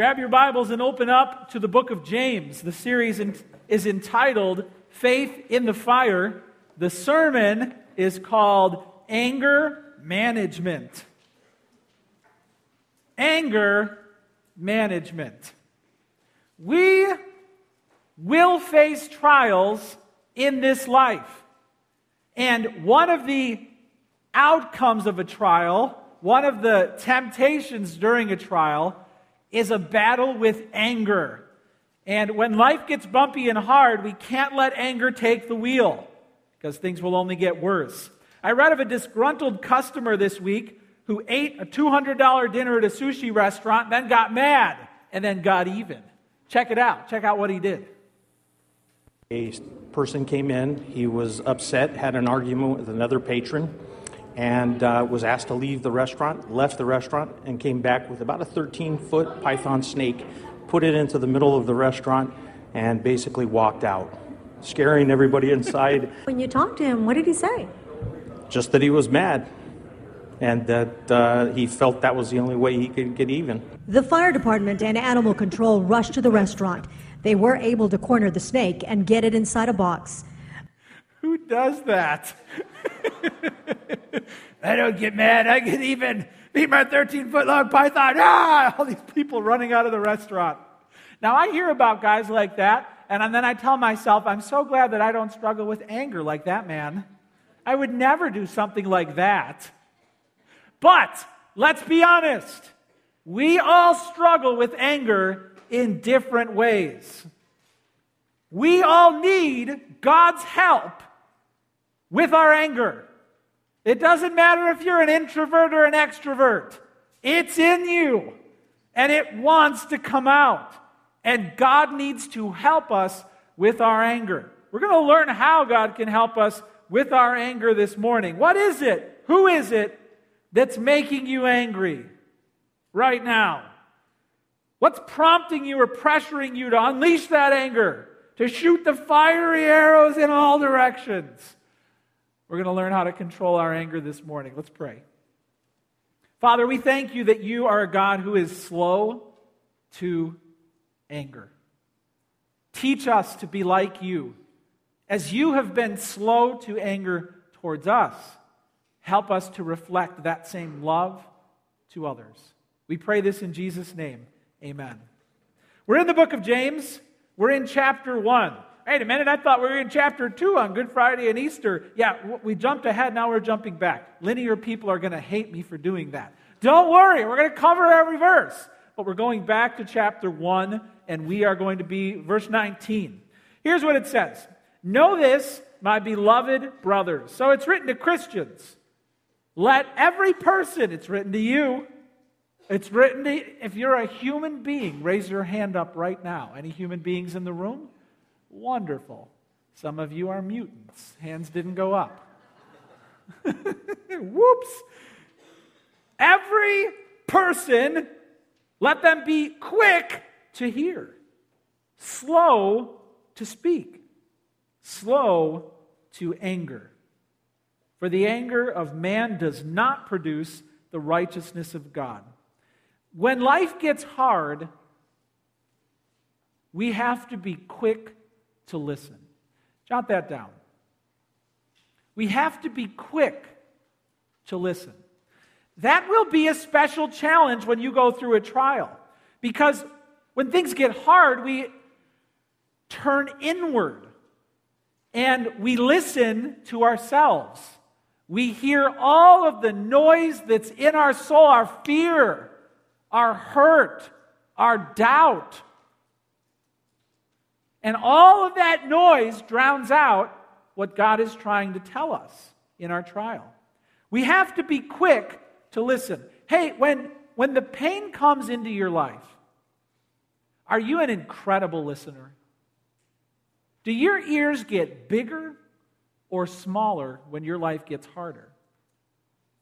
Grab your Bibles and open up to the book of James. The series is entitled Faith in the Fire. The sermon is called Anger Management. Anger Management. We will face trials in this life. And one of the outcomes of a trial, one of the temptations during a trial, is a battle with anger. And when life gets bumpy and hard, we can't let anger take the wheel because things will only get worse. I read of a disgruntled customer this week who ate a $200 dinner at a sushi restaurant, then got mad, and then got even. Check it out. Check out what he did. A person came in, he was upset, had an argument with another patron and uh, was asked to leave the restaurant, left the restaurant, and came back with about a 13 foot python snake, put it into the middle of the restaurant, and basically walked out, scaring everybody inside. when you talked to him, what did he say? Just that he was mad and that uh, he felt that was the only way he could get even. The fire department and animal control rushed to the restaurant. They were able to corner the snake and get it inside a box. Who does that? I don't get mad. I get even. Beat my 13 foot long python. Ah! All these people running out of the restaurant. Now, I hear about guys like that, and then I tell myself, I'm so glad that I don't struggle with anger like that man. I would never do something like that. But let's be honest. We all struggle with anger in different ways. We all need God's help with our anger. It doesn't matter if you're an introvert or an extrovert, it's in you and it wants to come out. And God needs to help us with our anger. We're going to learn how God can help us with our anger this morning. What is it? Who is it that's making you angry right now? What's prompting you or pressuring you to unleash that anger, to shoot the fiery arrows in all directions? We're going to learn how to control our anger this morning. Let's pray. Father, we thank you that you are a God who is slow to anger. Teach us to be like you. As you have been slow to anger towards us, help us to reflect that same love to others. We pray this in Jesus' name. Amen. We're in the book of James. We're in chapter 1. Wait a minute, I thought we were in chapter 2 on Good Friday and Easter. Yeah, we jumped ahead, now we're jumping back. Linear people are going to hate me for doing that. Don't worry, we're going to cover every verse. But we're going back to chapter 1, and we are going to be verse 19. Here's what it says Know this, my beloved brothers. So it's written to Christians. Let every person, it's written to you, it's written to, if you're a human being, raise your hand up right now. Any human beings in the room? Wonderful. Some of you are mutants. Hands didn't go up. Whoops. Every person, let them be quick to hear, slow to speak, slow to anger. For the anger of man does not produce the righteousness of God. When life gets hard, we have to be quick to listen. Jot that down. We have to be quick to listen. That will be a special challenge when you go through a trial. Because when things get hard, we turn inward and we listen to ourselves. We hear all of the noise that's in our soul our fear, our hurt, our doubt, and all of that noise drowns out what God is trying to tell us in our trial. We have to be quick to listen. Hey, when, when the pain comes into your life, are you an incredible listener? Do your ears get bigger or smaller when your life gets harder?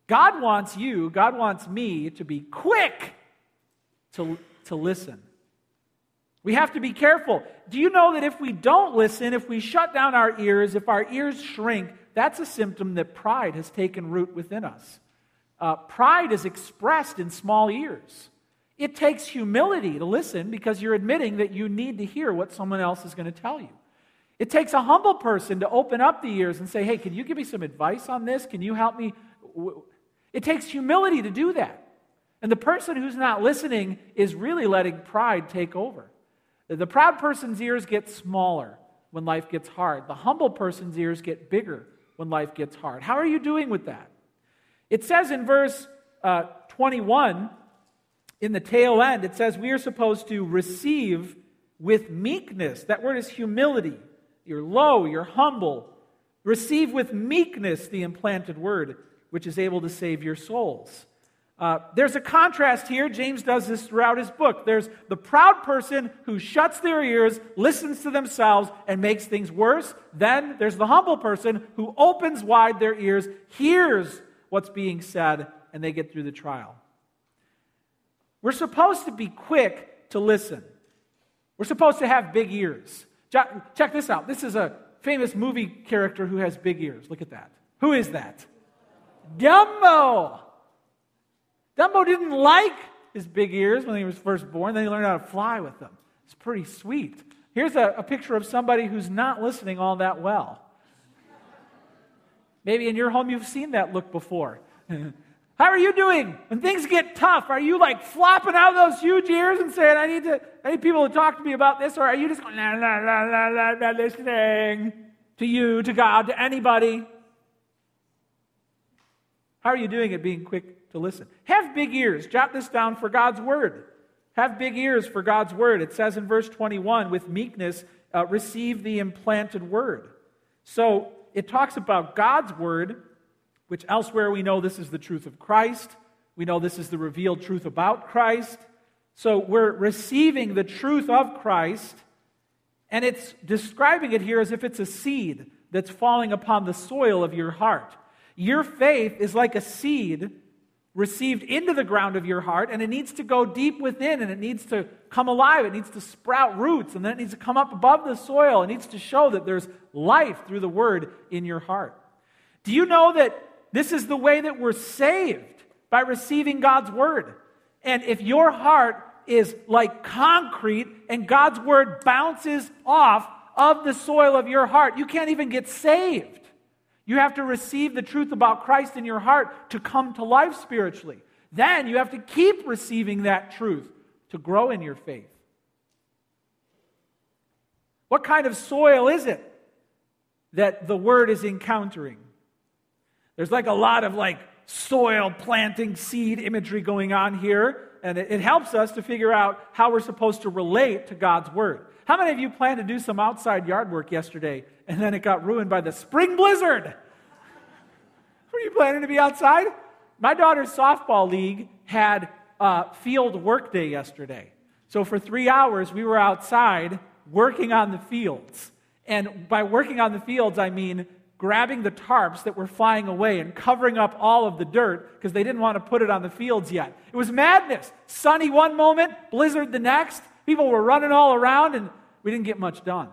God wants you, God wants me to be quick to, to listen. We have to be careful. Do you know that if we don't listen, if we shut down our ears, if our ears shrink, that's a symptom that pride has taken root within us. Uh, pride is expressed in small ears. It takes humility to listen because you're admitting that you need to hear what someone else is going to tell you. It takes a humble person to open up the ears and say, Hey, can you give me some advice on this? Can you help me? It takes humility to do that. And the person who's not listening is really letting pride take over. The proud person's ears get smaller when life gets hard, the humble person's ears get bigger when life gets hard. How are you doing with that? It says in verse uh, 21, in the tail end, it says we are supposed to receive with meekness. That word is humility. You're low, you're humble. Receive with meekness the implanted word, which is able to save your souls. Uh, there's a contrast here. James does this throughout his book. There's the proud person who shuts their ears, listens to themselves, and makes things worse. Then there's the humble person who opens wide their ears, hears what's being said, and they get through the trial. We're supposed to be quick to listen. We're supposed to have big ears. Check this out. This is a famous movie character who has big ears. Look at that. Who is that? Dumbo. Dumbo didn't like his big ears when he was first born. Then he learned how to fly with them. It's pretty sweet. Here's a, a picture of somebody who's not listening all that well. Maybe in your home you've seen that look before. How are you doing? When things get tough, are you like flopping out those huge ears and saying, I need to I need people to talk to me about this? Or are you just going, la, la, la, la, la, listening to you, to God, to anybody? How are you doing at being quick to listen? Have big ears. Jot this down for God's word. Have big ears for God's word. It says in verse 21 with meekness, uh, receive the implanted word. So it talks about God's word, which elsewhere we know this is the truth of Christ. We know this is the revealed truth about Christ. So we're receiving the truth of Christ, and it's describing it here as if it's a seed that's falling upon the soil of your heart. Your faith is like a seed received into the ground of your heart, and it needs to go deep within, and it needs to come alive. It needs to sprout roots, and then it needs to come up above the soil. It needs to show that there's life through the word in your heart. Do you know that this is the way that we're saved? By receiving God's word. And if your heart is like concrete and God's word bounces off of the soil of your heart, you can't even get saved. You have to receive the truth about Christ in your heart to come to life spiritually. Then you have to keep receiving that truth to grow in your faith. What kind of soil is it that the word is encountering? There's like a lot of like soil planting seed imagery going on here, and it, helps us to figure out how we're supposed to relate to God's word. How many of you planned to do some outside yard work yesterday and then it got ruined by the spring blizzard? Were you planning to be outside? My daughter's softball league had a field work day yesterday. So for three hours, we were outside working on the fields. And by working on the fields, I mean grabbing the tarps that were flying away and covering up all of the dirt because they didn't want to put it on the fields yet. It was madness. Sunny one moment, blizzard the next. People were running all around, and we didn't get much done.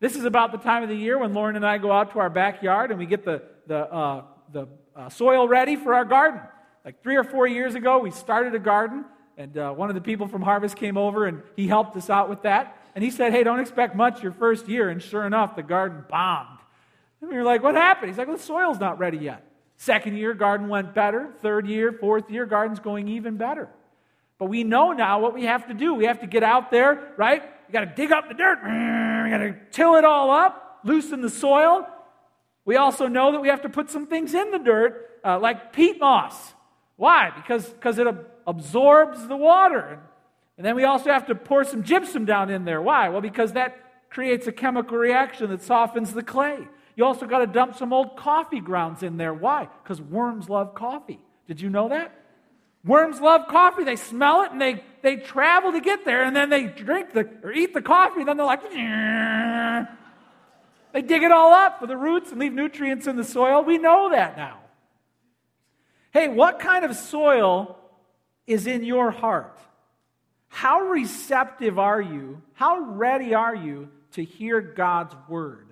This is about the time of the year when Lauren and I go out to our backyard and we get the, the, uh, the uh, soil ready for our garden. Like three or four years ago, we started a garden, and uh, one of the people from Harvest came over and he helped us out with that. And he said, Hey, don't expect much your first year. And sure enough, the garden bombed. And we were like, What happened? He's like, Well, the soil's not ready yet. Second year, garden went better. Third year, fourth year, garden's going even better. But we know now what we have to do. We have to get out there, right? We got to dig up the dirt. We got to till it all up, loosen the soil. We also know that we have to put some things in the dirt, uh, like peat moss. Why? Because because it ab- absorbs the water. And then we also have to pour some gypsum down in there. Why? Well, because that creates a chemical reaction that softens the clay. You also got to dump some old coffee grounds in there. Why? Because worms love coffee. Did you know that? Worms love coffee. They smell it and they, they travel to get there and then they drink the or eat the coffee. Then they're like, they dig it all up for the roots and leave nutrients in the soil. We know that now. Hey, what kind of soil is in your heart? How receptive are you? How ready are you to hear God's word?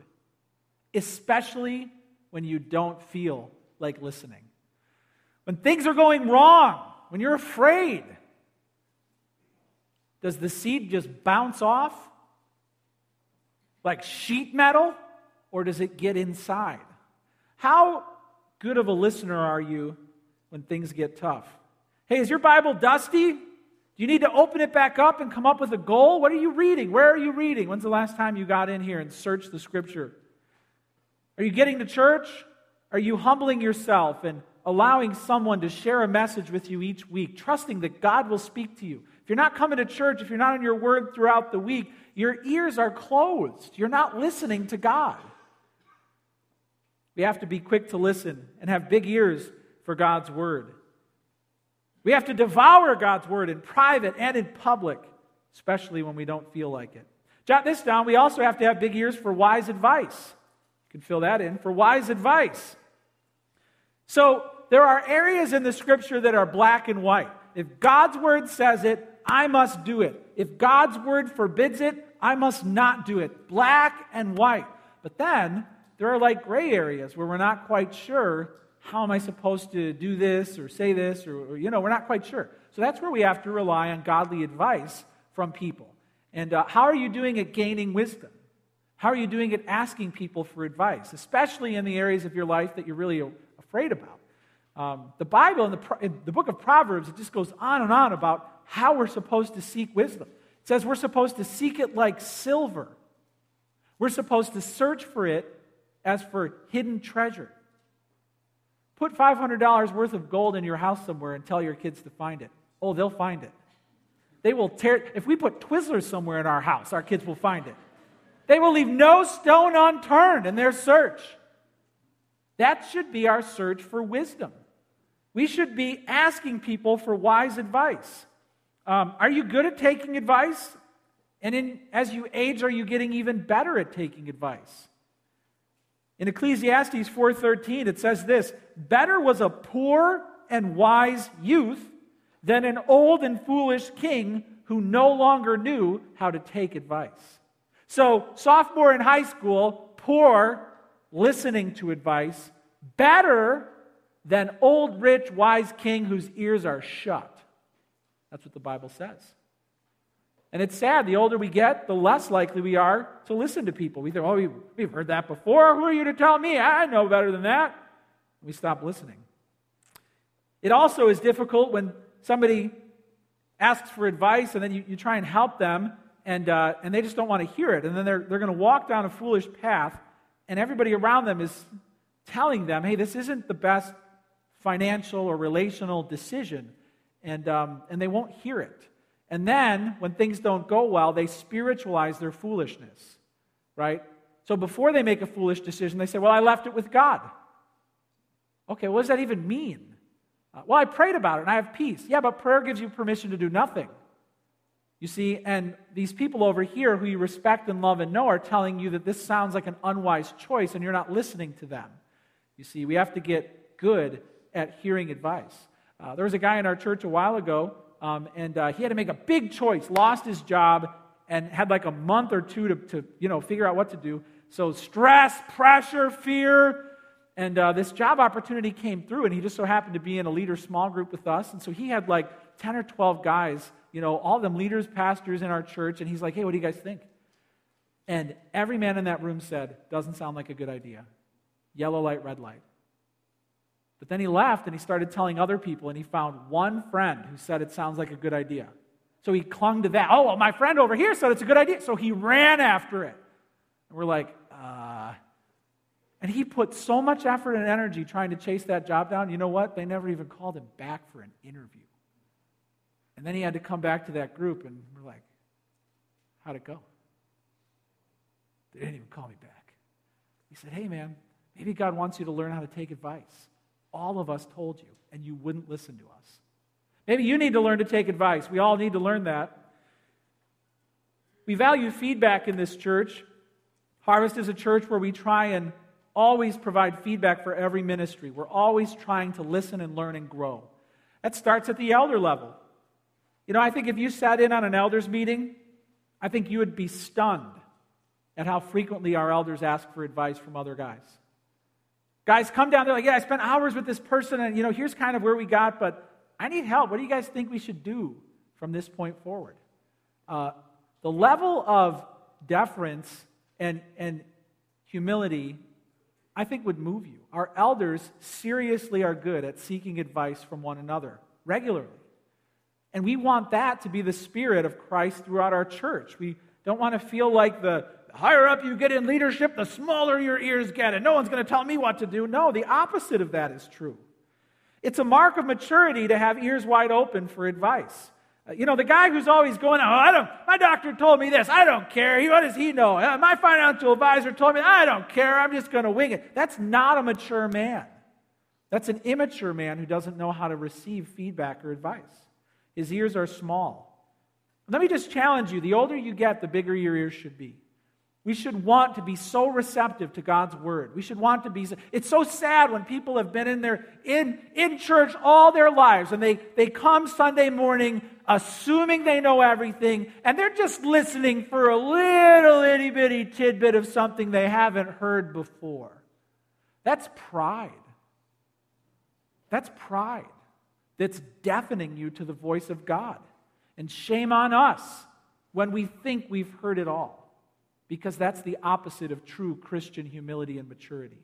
Especially when you don't feel like listening. When things are going wrong, when you're afraid, Does the seed just bounce off like sheet metal, or does it get inside? How good of a listener are you when things get tough? Hey, is your Bible dusty? Do you need to open it back up and come up with a goal? What are you reading? Where are you reading? When's the last time you got in here and searched the scripture? Are you getting to church? Are you humbling yourself and allowing someone to share a message with you each week, trusting that God will speak to you? If you're not coming to church, if you're not in your word throughout the week, your ears are closed. You're not listening to God. We have to be quick to listen and have big ears for God's word. We have to devour God's word in private and in public, especially when we don't feel like it. Jot this down. We also have to have big ears for wise advice. You can fill that in for wise advice. So there are areas in the scripture that are black and white. If God's word says it, I must do it. If God's word forbids it, I must not do it. Black and white. But then there are like gray areas where we're not quite sure how am I supposed to do this or say this or, or you know, we're not quite sure. So that's where we have to rely on godly advice from people. And uh, how are you doing at gaining wisdom? How are you doing at asking people for advice, especially in the areas of your life that you're really afraid about? Um, the Bible, in the, in the book of Proverbs, it just goes on and on about how we're supposed to seek wisdom. It says we're supposed to seek it like silver. We're supposed to search for it as for hidden treasure. Put $500 worth of gold in your house somewhere and tell your kids to find it. Oh, they'll find it. They will tear If we put Twizzlers somewhere in our house, our kids will find it. They will leave no stone unturned in their search. That should be our search for wisdom. We should be asking people for wise advice. Um, are you good at taking advice? And in, as you age, are you getting even better at taking advice? In Ecclesiastes 4:13 it says this, "Better was a poor and wise youth than an old and foolish king who no longer knew how to take advice." So, sophomore in high school, poor listening to advice, better than old rich wise king whose ears are shut. That's what the Bible says. And it's sad. The older we get, the less likely we are to listen to people. We think, oh, we've heard that before. Who are you to tell me? I know better than that. We stop listening. It also is difficult when somebody asks for advice and then you, you try and help them and, uh, and they just don't want to hear it. And then they're, they're going to walk down a foolish path and everybody around them is telling them, hey, this isn't the best financial or relational decision and, um, and they won't hear it. And then, when things don't go well, they spiritualize their foolishness, right? So before they make a foolish decision, they say, Well, I left it with God. Okay, what does that even mean? Uh, well, I prayed about it and I have peace. Yeah, but prayer gives you permission to do nothing. You see, and these people over here who you respect and love and know are telling you that this sounds like an unwise choice and you're not listening to them. You see, we have to get good at hearing advice. Uh, there was a guy in our church a while ago, um, and uh, he had to make a big choice, lost his job, and had like a month or two to, to you know, figure out what to do. So stress, pressure, fear, and uh, this job opportunity came through, and he just so happened to be in a leader small group with us. And so he had like 10 or 12 guys, you know, all of them leaders, pastors in our church. And he's like, hey, what do you guys think? And every man in that room said, doesn't sound like a good idea. Yellow light, red light. But then he left and he started telling other people, and he found one friend who said it sounds like a good idea. So he clung to that. Oh, well, my friend over here said it's a good idea. So he ran after it. And we're like, uh. And he put so much effort and energy trying to chase that job down. You know what? They never even called him back for an interview. And then he had to come back to that group, and we're like, how'd it go? They didn't even call me back. He said, hey, man, maybe God wants you to learn how to take advice all of us told you, and you wouldn't listen to us. Maybe you need to learn to take advice. We all need to learn that. We value feedback in this church. Harvest is a church where we try and always provide feedback for every ministry. We're always trying to listen and learn and grow. That starts at the elder level. You know, I think if you sat in on an elders meeting, I think you would be stunned at how frequently our elders ask for advice from other guys. Guys come down, they're like, yeah, I spent hours with this person, and you know, here's kind of where we got, but I need help. What do you guys think we should do from this point forward? uh, the level of deference and, and humility, I think, would move you. Our elders seriously are good at seeking advice from one another regularly. And we want that to be the spirit of Christ throughout our church. We don't want to feel like the higher up you get in leadership, the smaller your ears get, and no one's going to tell me what to do. No, the opposite of that is true. It's a mark of maturity to have ears wide open for advice. Uh, you know, the guy who's always going, oh, I don't, my doctor told me this. I don't care. What does he know? Uh, my financial advisor told me, I don't care. I'm just going to wing it. That's not a mature man. That's an immature man who doesn't know how to receive feedback or advice. His ears are small. Let me just challenge you the older you get, the bigger your ears should be. We should want to be so receptive to God's word. We should want to be. It's so sad when people have been in there in, in church all their lives and they, they come Sunday morning assuming they know everything and they're just listening for a little itty bitty tidbit of something they haven't heard before. That's pride. That's pride that's deafening you to the voice of God. And shame on us when we think we've heard it all because that's the opposite of true Christian humility and maturity.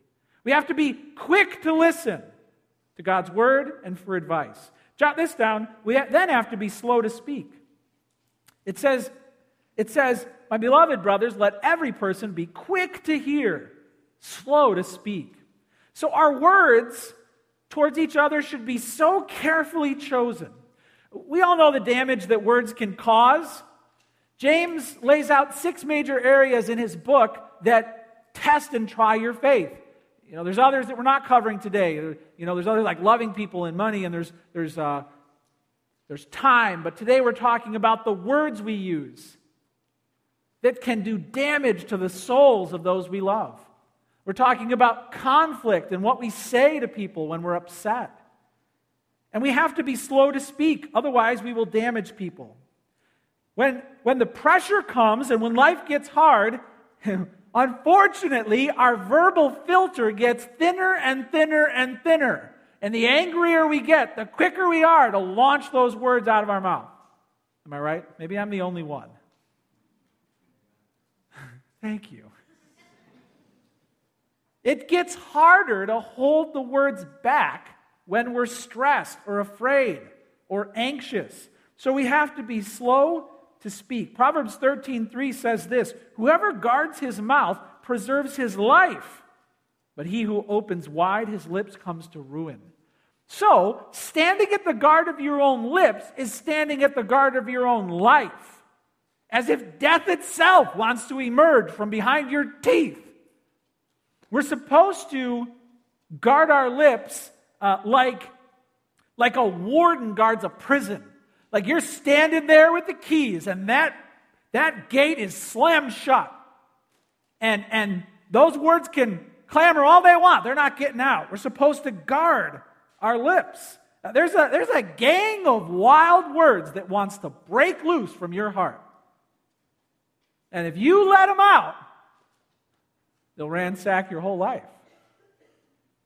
We have to be quick to listen to God's word and for advice. Jot this down. We then have to be slow to speak. It says, it says, My beloved brothers, let every person be quick to hear, slow to speak. So our words towards each other should be so carefully chosen. We all know the damage that words can cause. James lays out six major areas in his book that test and try your faith. You know, there's others that we're not covering today. You know, there's others like loving people and money, and there's, there's, uh, there's time. But today we're talking about the words we use that can do damage to the souls of those we love. We're talking about conflict and what we say to people when we're upset. And we have to be slow to speak, otherwise, we will damage people. When, when the pressure comes and when life gets hard, unfortunately, our verbal filter gets thinner and thinner and thinner. And the angrier we get, the quicker we are to launch those words out of our mouth. Am I right? Maybe I'm the only one. Thank you. It gets harder to hold the words back when we're stressed or afraid or anxious. So we have to be slow to speak. Proverbs 13:3 says this, "Whoever guards his mouth preserves his life, but he who opens wide his lips comes to ruin." So, standing at the guard of your own lips is standing at the guard of your own life, as if death itself wants to emerge from behind your teeth. We're supposed to guard our lips uh, like, like a warden guards a prison. Like you're standing there with the keys, and that, that gate is slammed shut. And, and those words can clamor all they want, they're not getting out. We're supposed to guard our lips. There's a, there's a gang of wild words that wants to break loose from your heart. And if you let them out, they'll ransack your whole life.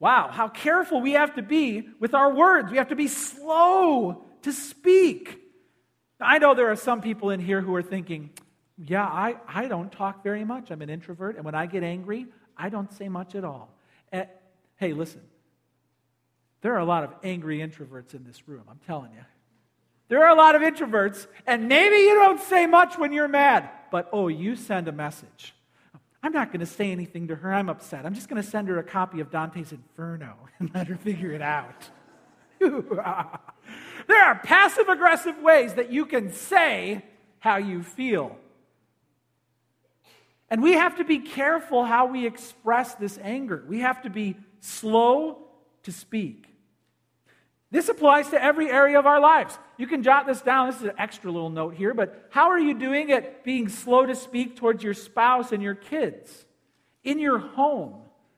Wow, how careful we have to be with our words. We have to be slow to speak. I know there are some people in here who are thinking, yeah, I, I don't talk very much. I'm an introvert, and when I get angry, I don't say much at all. And, hey, listen, there are a lot of angry introverts in this room, I'm telling you. There are a lot of introverts, and maybe you don't say much when you're mad, but oh, you send a message. I'm not going to say anything to her. I'm upset. I'm just going to send her a copy of Dante's Inferno and let her figure it out. There are passive aggressive ways that you can say how you feel. And we have to be careful how we express this anger. We have to be slow to speak. This applies to every area of our lives. You can jot this down. This is an extra little note here, but how are you doing at being slow to speak towards your spouse and your kids? In your home,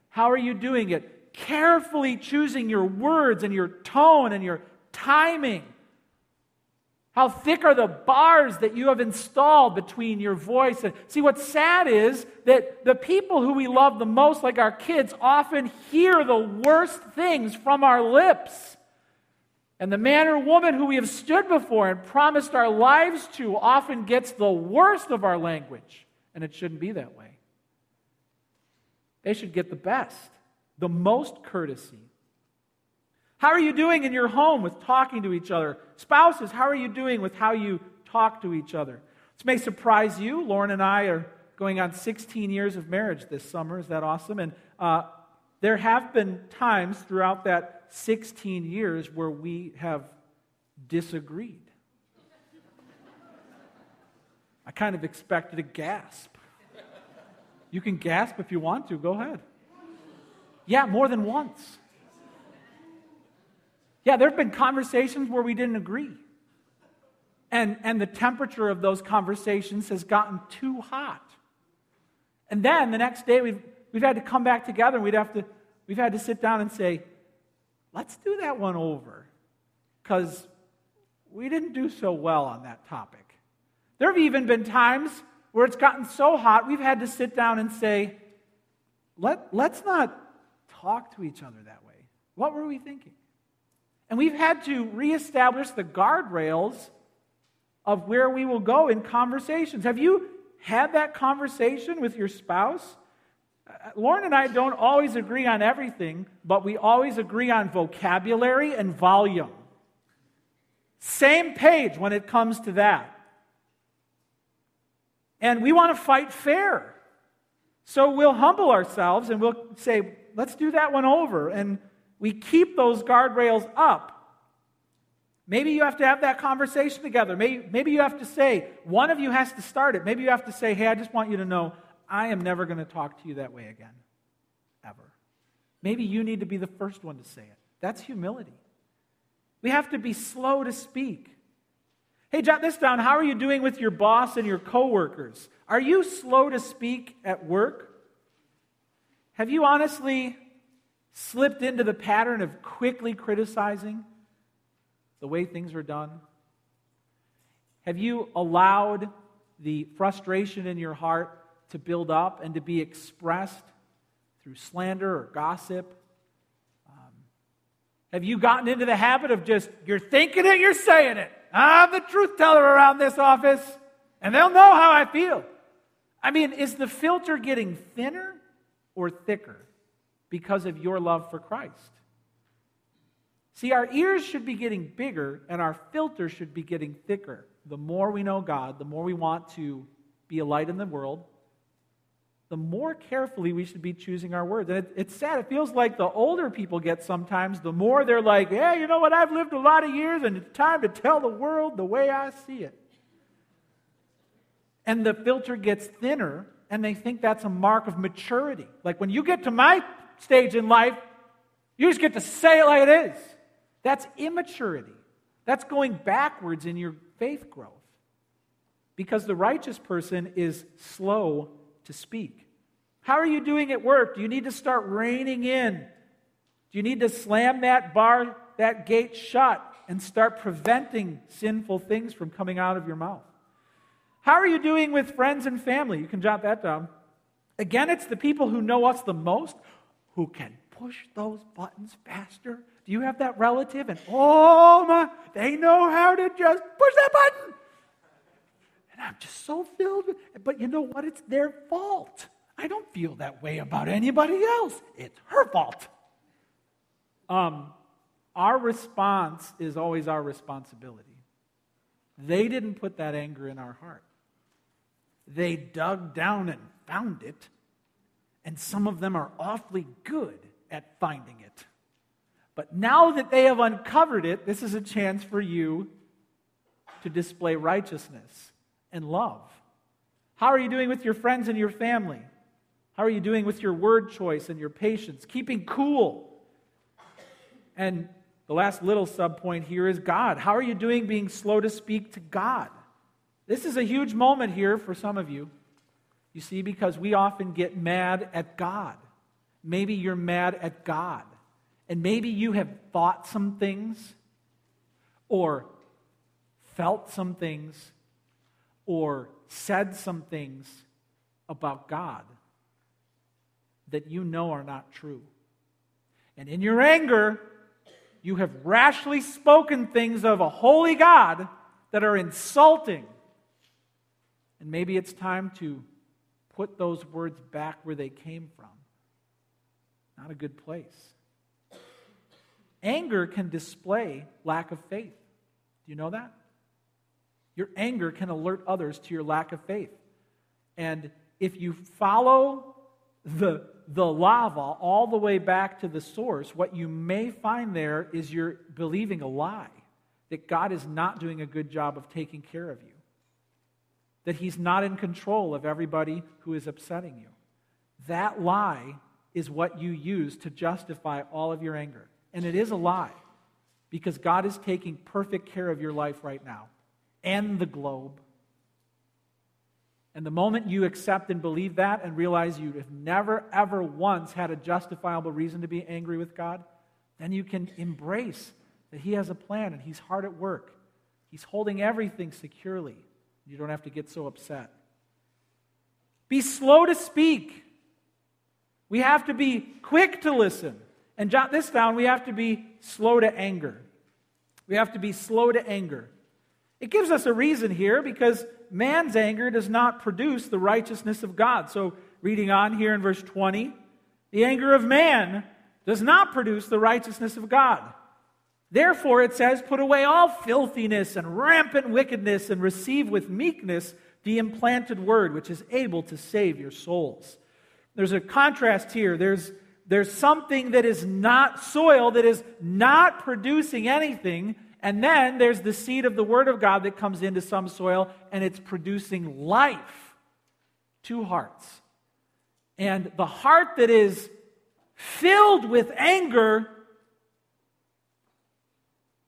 how are you doing it? Carefully choosing your words and your tone and your timing. How thick are the bars that you have installed between your voice and see what's sad is that the people who we love the most like our kids often hear the worst things from our lips. And the man or woman who we have stood before and promised our lives to often gets the worst of our language. And it shouldn't be that way. They should get the best, the most courtesy. How are you doing in your home with talking to each other? Spouses, how are you doing with how you talk to each other? This may surprise you. Lauren and I are going on 16 years of marriage this summer. Is that awesome? And uh, there have been times throughout that 16 years where we have disagreed. I kind of expected a gasp. You can gasp if you want to, go ahead. Yeah, more than once. Yeah, there have been conversations where we didn't agree. And, and the temperature of those conversations has gotten too hot. And then the next day, we've, we've had to come back together and we'd have to, we've had to sit down and say, let's do that one over. Because we didn't do so well on that topic. There have even been times where it's gotten so hot, we've had to sit down and say, Let, let's not talk to each other that way. What were we thinking? And we've had to reestablish the guardrails of where we will go in conversations. Have you had that conversation with your spouse? Uh, Lauren and I don't always agree on everything, but we always agree on vocabulary and volume. Same page when it comes to that. And we want to fight fair. So we'll humble ourselves and we'll say, let's do that one over. And we keep those guardrails up. Maybe you have to have that conversation together. Maybe, maybe you have to say, one of you has to start it. Maybe you have to say, hey, I just want you to know I am never going to talk to you that way again. Ever. Maybe you need to be the first one to say it. That's humility. We have to be slow to speak. Hey, jot this down. How are you doing with your boss and your coworkers? Are you slow to speak at work? Have you honestly slipped into the pattern of quickly criticizing the way things are done? Have you allowed the frustration in your heart to build up and to be expressed through slander or gossip? Um, have you gotten into the habit of just, you're thinking it, you're saying it? I'm the truth teller around this office, and they'll know how I feel. I mean, is the filter getting thinner or thicker? Because of your love for Christ. See, our ears should be getting bigger and our filter should be getting thicker. The more we know God, the more we want to be a light in the world, the more carefully we should be choosing our words. And it, it's sad. It feels like the older people get sometimes, the more they're like, yeah, you know what? I've lived a lot of years and it's time to tell the world the way I see it. And the filter gets thinner and they think that's a mark of maturity. Like when you get to my stage in life, you just get to say it like it is. That's immaturity. That's going backwards in your faith growth. Because the righteous person is slow to speak. How are you doing at work? Do you need to start reining in? Do you need to slam that bar, that gate shut, and start preventing sinful things from coming out of your mouth? How are you doing with friends and family? You can jot that down. Again, it's the people who know us the most who can push those buttons faster? Do you have that relative? And oh my, they know how to just push that button. And I'm just so filled with, but you know what? It's their fault. I don't feel that way about anybody else. It's her fault. Um, our response is always our responsibility. They didn't put that anger in our heart. They dug down and found it and some of them are awfully good at finding it. But now that they have uncovered it, this is a chance for you to display righteousness and love. How are you doing with your friends and your family? How are you doing with your word choice and your patience? Keeping cool. And the last little sub point here is God. How are you doing being slow to speak to God? This is a huge moment here for some of you. You see, because we often get mad at God. Maybe you're mad at God. And maybe you have thought some things, or felt some things, or said some things about God that you know are not true. And in your anger, you have rashly spoken things of a holy God that are insulting. And maybe it's time to put those words back where they came from. Not a good place. Anger can display lack of faith. Do you know that? Your anger can alert others to your lack of faith. And if you follow the, the lava all the way back to the source, what you may find there is you're believing a lie that God is not doing a good job of taking care of you, that He's not in control of everybody who is upsetting you. That lie is what you use to justify all of your anger. And it is a lie because God is taking perfect care of your life right now and the globe. And the moment you accept and believe that and realize you have never, ever once had a justifiable reason to be angry with God, then you can embrace that He has a plan and He's hard at work. He's holding everything securely. You don't have to get so upset. Be slow to speak. We have to be quick to listen. And jot this down we have to be slow to anger. We have to be slow to anger. It gives us a reason here because man's anger does not produce the righteousness of God. So, reading on here in verse 20, the anger of man does not produce the righteousness of God. Therefore, it says, Put away all filthiness and rampant wickedness and receive with meekness the implanted word, which is able to save your souls. There's a contrast here. There's, there's something that is not soil, that is not producing anything, and then there's the seed of the Word of God that comes into some soil and it's producing life. Two hearts. And the heart that is filled with anger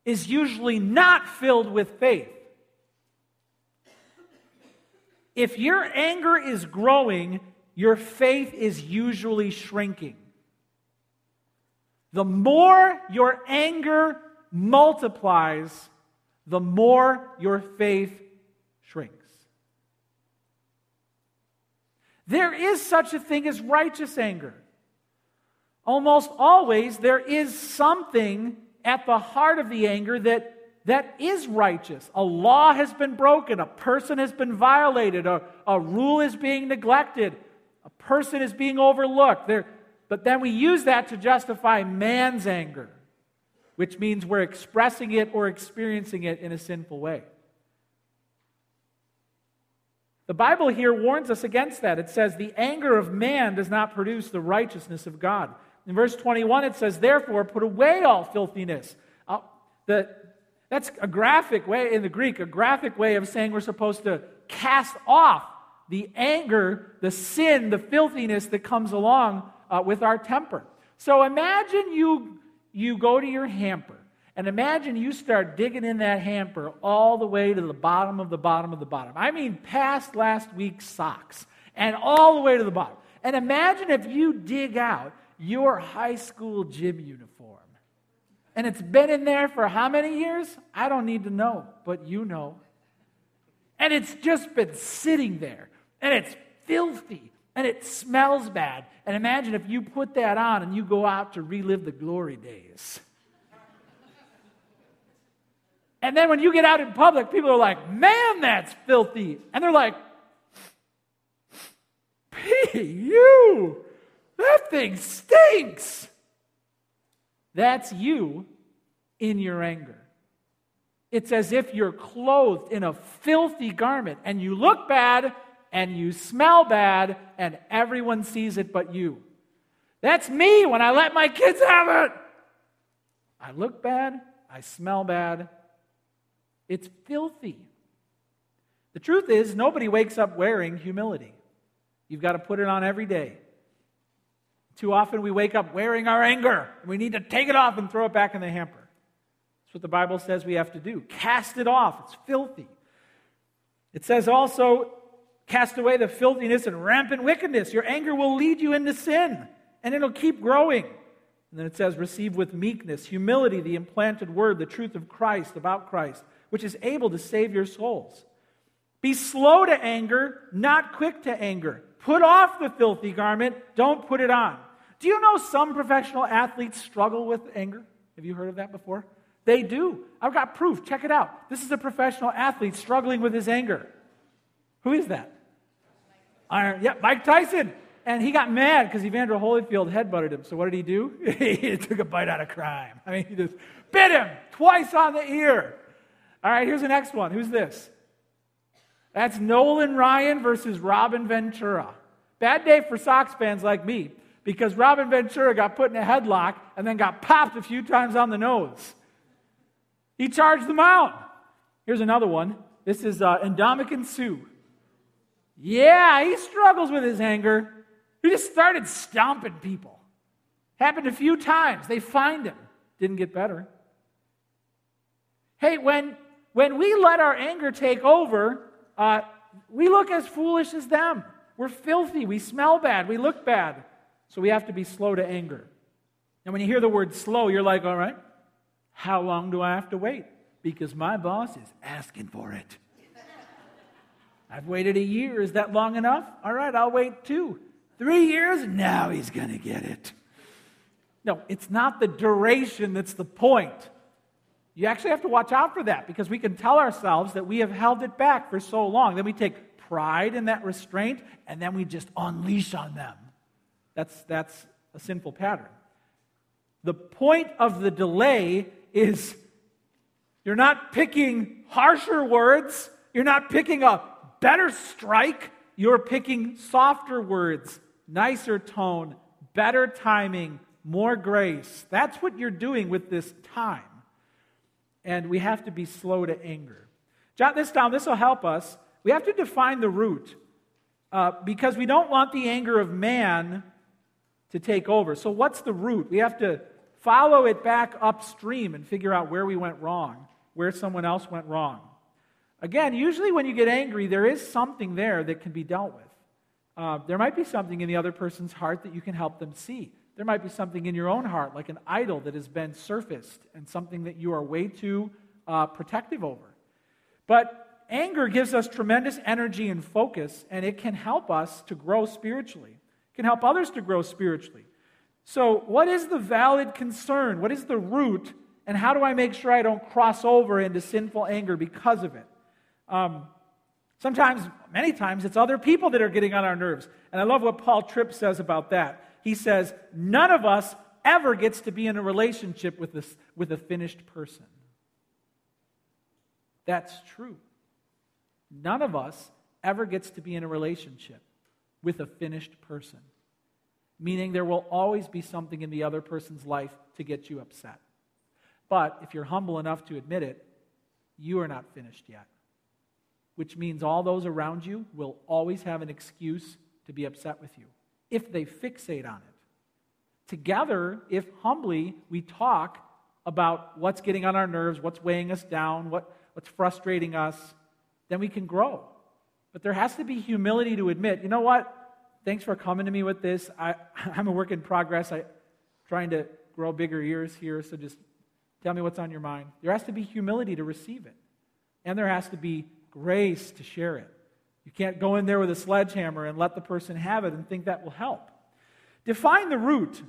is usually not filled with faith. If your anger is growing, your faith is usually shrinking. The more your anger multiplies, the more your faith shrinks. There is such a thing as righteous anger. Almost always, there is something at the heart of the anger that, that is righteous. A law has been broken, a person has been violated, a, a rule is being neglected, a person is being overlooked. There, but then we use that to justify man's anger which means we're expressing it or experiencing it in a sinful way. The Bible here warns us against that. It says, The anger of man does not produce the righteousness of God. In verse 21, it says, Therefore, put away all filthiness. Uh, the, that's a graphic way, in the Greek, a graphic way of saying we're supposed to cast off the anger, the sin, the filthiness that comes along uh, with our temper. So imagine you you go to your hamper and imagine you start digging in that hamper all the way to the bottom of the bottom of the bottom. I mean, past last week's socks and all the way to the bottom. And imagine if you dig out your high school gym uniform. And it's been in there for how many years? I don't need to know, but you know. And it's just been sitting there. And it's filthy and it smells bad. And imagine if you put that on and you go out to relive the glory days. And then when you get out in public, people are like, man, that's filthy. And they're like, P, you, that thing stinks. That's you in your anger. It's as if you're clothed in a filthy garment and you look bad and you smell bad, and everyone sees it but you. That's me when I let my kids have it. I look bad, I smell bad. It's filthy. The truth is, nobody wakes up wearing humility. You've got to put it on every day. Too often we wake up wearing our anger. We need to take it off and throw it back in the hamper. That's what the Bible says we have to do. Cast it off. It's filthy. It says also Cast away the filthiness and rampant wickedness. Your anger will lead you into sin, and it'll keep growing. And then it says, Receive with meekness, humility, the implanted word, the truth of Christ, about Christ, which is able to save your souls. Be slow to anger, not quick to anger. Put off the filthy garment, don't put it on. Do you know some professional athletes struggle with anger? Have you heard of that before? They do. I've got proof. Check it out. This is a professional athlete struggling with his anger. Who is that? Iron. Yep, Mike Tyson. And he got mad because Evander Holyfield headbutted him. So what did he do? he took a bite out of crime. I mean, he just bit him twice on the ear. All right, here's the next one. Who's this? That's Nolan Ryan versus Robin Ventura. Bad day for Sox fans like me because Robin Ventura got put in a headlock and then got popped a few times on the nose. He charged them out. Here's another one. This is uh, Ndamukong Suh. Yeah, he struggles with his anger. He just started stomping people. Happened a few times. They fined him. Didn't get better. Hey, when, when we let our anger take over, uh, we look as foolish as them. We're filthy. We smell bad. We look bad. So we have to be slow to anger. And when you hear the word slow, you're like, all right, how long do I have to wait? Because my boss is asking for it. I've waited a year. Is that long enough? All right, I'll wait two. Three years? Now he's going to get it. No, it's not the duration that's the point. You actually have to watch out for that because we can tell ourselves that we have held it back for so long. Then we take pride in that restraint and then we just unleash on them. That's, that's a sinful pattern. The point of the delay is you're not picking harsher words, you're not picking a better strike, you're picking softer words, nicer tone, better timing, more grace. That's what you're doing with this time. And we have to be slow to anger. Jot this down, this will help us. We have to define the root uh, because we don't want the anger of man to take over. So, what's the root? We have to follow it back upstream and figure out where we went wrong, where someone else went wrong. Again, usually when you get angry, there is something there that can be dealt with. Uh, there might be something in the other person's heart that you can help them see. There might be something in your own heart, like an idol that has been surfaced and something that you are way too uh, protective over. But anger gives us tremendous energy and focus, and it can help us to grow spiritually, it can help others to grow spiritually. So, what is the valid concern? What is the root? And how do I make sure I don't cross over into sinful anger because of it? Um, sometimes, many times, it's other people that are getting on our nerves. And I love what Paul Tripp says about that. He says, None of us ever gets to be in a relationship with, this, with a finished person. That's true. None of us ever gets to be in a relationship with a finished person, meaning there will always be something in the other person's life to get you upset. But if you're humble enough to admit it, you are not finished yet which means all those around you will always have an excuse to be upset with you if they fixate on it. Together, if humbly we talk about what's getting on our nerves, what's weighing us down, what, what's frustrating us, then we can grow. But there has to be humility to admit, you know what? Thanks for coming to me with this. I, I'm a work in progress. I'm trying to grow bigger ears here, so just tell me what's on your mind. There has to be humility to receive it. And there has to be grace to share it. You can't go in there with a sledgehammer and let the person have it and think that will help. Define the root.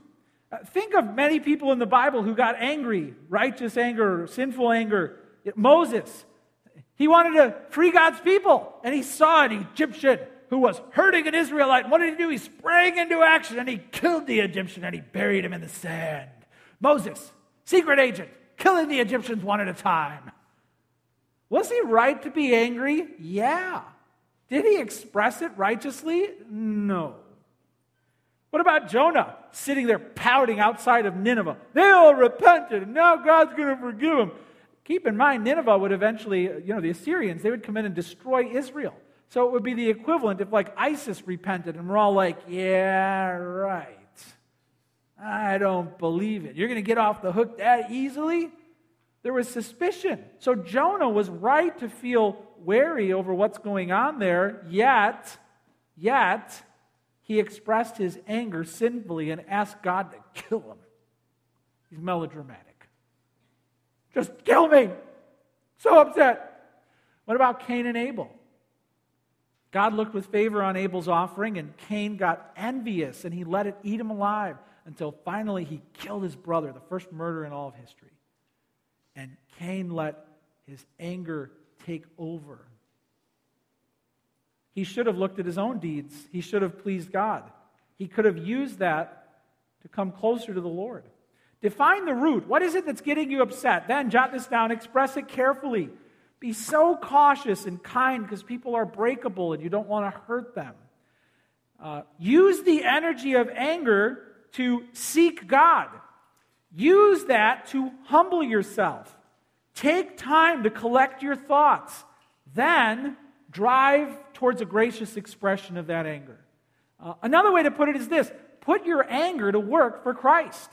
Uh, think of many people in the Bible who got angry, righteous anger, sinful anger. Moses, he wanted to free God's people, and he saw an Egyptian who was hurting an Israelite. What did he do? He sprang into action and he killed the Egyptian and he buried him in the sand. Moses, secret agent, killing the Egyptians one at a time. Was he right to be angry? Yeah. Did he express it righteously? No. What about Jonah sitting there pouting outside of Nineveh? They all repented, and now God's going to forgive them. Keep in mind, Nineveh would eventually, you know, the Assyrians, they would come in and destroy Israel. So it would be the equivalent if, like, ISIS repented, and we're all like, yeah, right. I don't believe it. You're going to get off the hook that easily? There was suspicion. So Jonah was right to feel wary over what's going on there, yet, yet, he expressed his anger sinfully and asked God to kill him. He's melodramatic. Just kill me. So upset. What about Cain and Abel? God looked with favor on Abel's offering, and Cain got envious and he let it eat him alive. until finally he killed his brother, the first murder in all of history. And Cain let his anger take over. He should have looked at his own deeds, he should have pleased God. He could have used that to come closer to the Lord. Define the root. What is it that's getting you upset? Then jot this down, express it carefully. Be so cautious and kind because people are breakable and you don't want to hurt them. Uh, use the energy of anger to seek God. Use that to humble yourself. Take time to collect your thoughts. Then drive towards a gracious expression of that anger. Uh, another way to put it is this put your anger to work for Christ.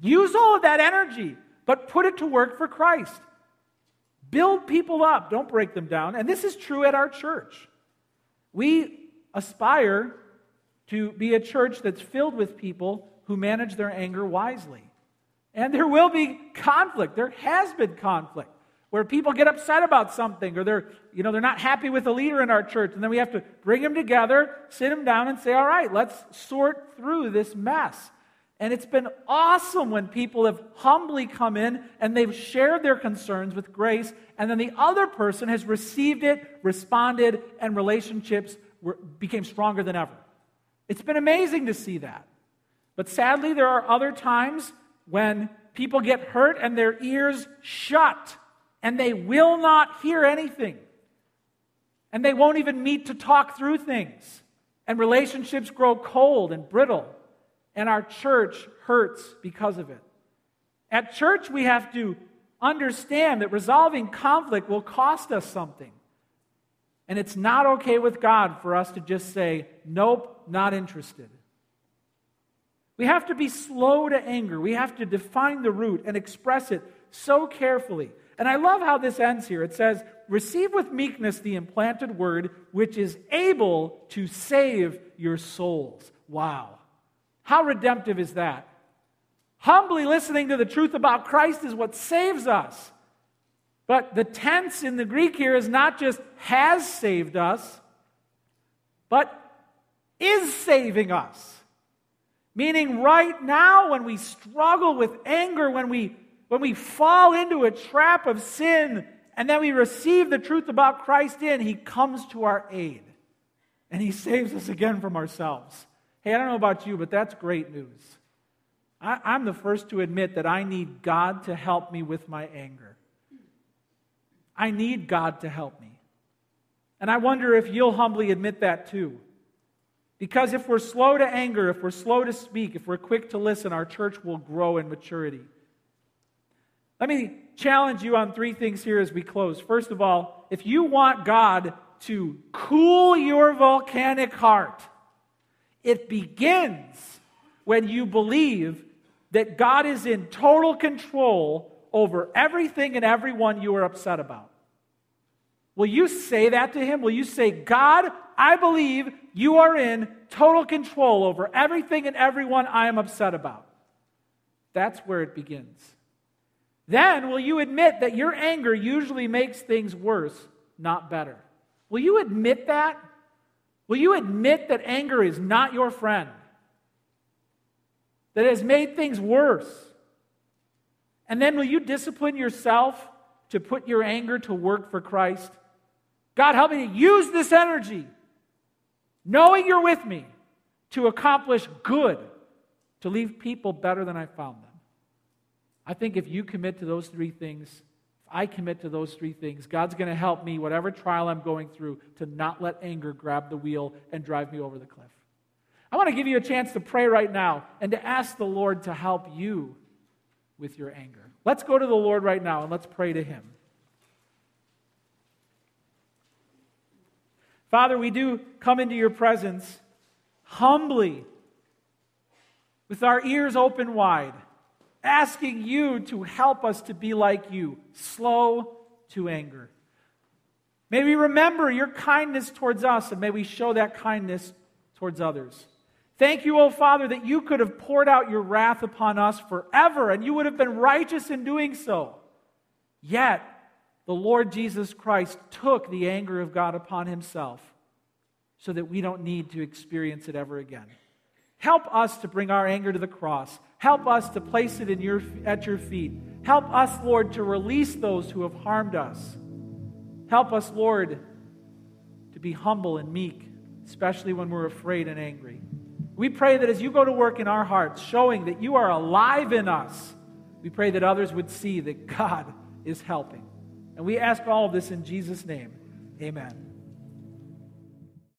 Use all of that energy, but put it to work for Christ. Build people up, don't break them down. And this is true at our church. We aspire to be a church that's filled with people who manage their anger wisely. And there will be conflict. There has been conflict where people get upset about something or they're, you know, they're not happy with a leader in our church. And then we have to bring them together, sit them down, and say, all right, let's sort through this mess. And it's been awesome when people have humbly come in and they've shared their concerns with grace, and then the other person has received it, responded, and relationships were, became stronger than ever. It's been amazing to see that. But sadly, there are other times when people get hurt and their ears shut and they will not hear anything. And they won't even meet to talk through things. And relationships grow cold and brittle. And our church hurts because of it. At church, we have to understand that resolving conflict will cost us something. And it's not okay with God for us to just say, nope, not interested. We have to be slow to anger. We have to define the root and express it so carefully. And I love how this ends here. It says, Receive with meekness the implanted word, which is able to save your souls. Wow. How redemptive is that? Humbly listening to the truth about Christ is what saves us. But the tense in the Greek here is not just has saved us, but is saving us. Meaning, right now, when we struggle with anger, when we, when we fall into a trap of sin, and then we receive the truth about Christ in, He comes to our aid. And He saves us again from ourselves. Hey, I don't know about you, but that's great news. I, am the first to admit that I need God to help me with my anger. I need God to help me. And I wonder if you'll humbly admit that too. Because if we're slow to anger, if we're slow to speak, if we're quick to listen, our church will grow in maturity. Let me challenge you on three things here as we close. First of all, if you want God to cool your volcanic heart, it begins when you believe that God is in total control over everything and everyone you are upset about. Will you say that to him? Will you say, God, I believe you are in total control over everything and everyone I am upset about? That's where it begins. Then, will you admit that your anger usually makes things worse, not better? Will you admit that? Will you admit that anger is not your friend? That has made things worse? And then will you discipline yourself to put your anger to work for Christ? God, help me to use this energy, knowing you're with me, to accomplish good, to leave people better than I found them. I think if you commit to those three things, I commit to those three things, God's going to help me, whatever trial I'm going through, to not let anger grab the wheel and drive me over the cliff. I want to give you a chance to pray right now and to ask the Lord to help you with your anger. Let's go to the Lord right now and let's pray to Him. Father, we do come into your presence humbly, with our ears open wide, asking you to help us to be like you, slow to anger. May we remember your kindness towards us, and may we show that kindness towards others. Thank you, O Father, that you could have poured out your wrath upon us forever, and you would have been righteous in doing so. Yet, the Lord Jesus Christ took the anger of God upon himself so that we don't need to experience it ever again. Help us to bring our anger to the cross. Help us to place it in your, at your feet. Help us, Lord, to release those who have harmed us. Help us, Lord, to be humble and meek, especially when we're afraid and angry. We pray that as you go to work in our hearts, showing that you are alive in us, we pray that others would see that God is helping. And we ask all of this in Jesus' name. Amen.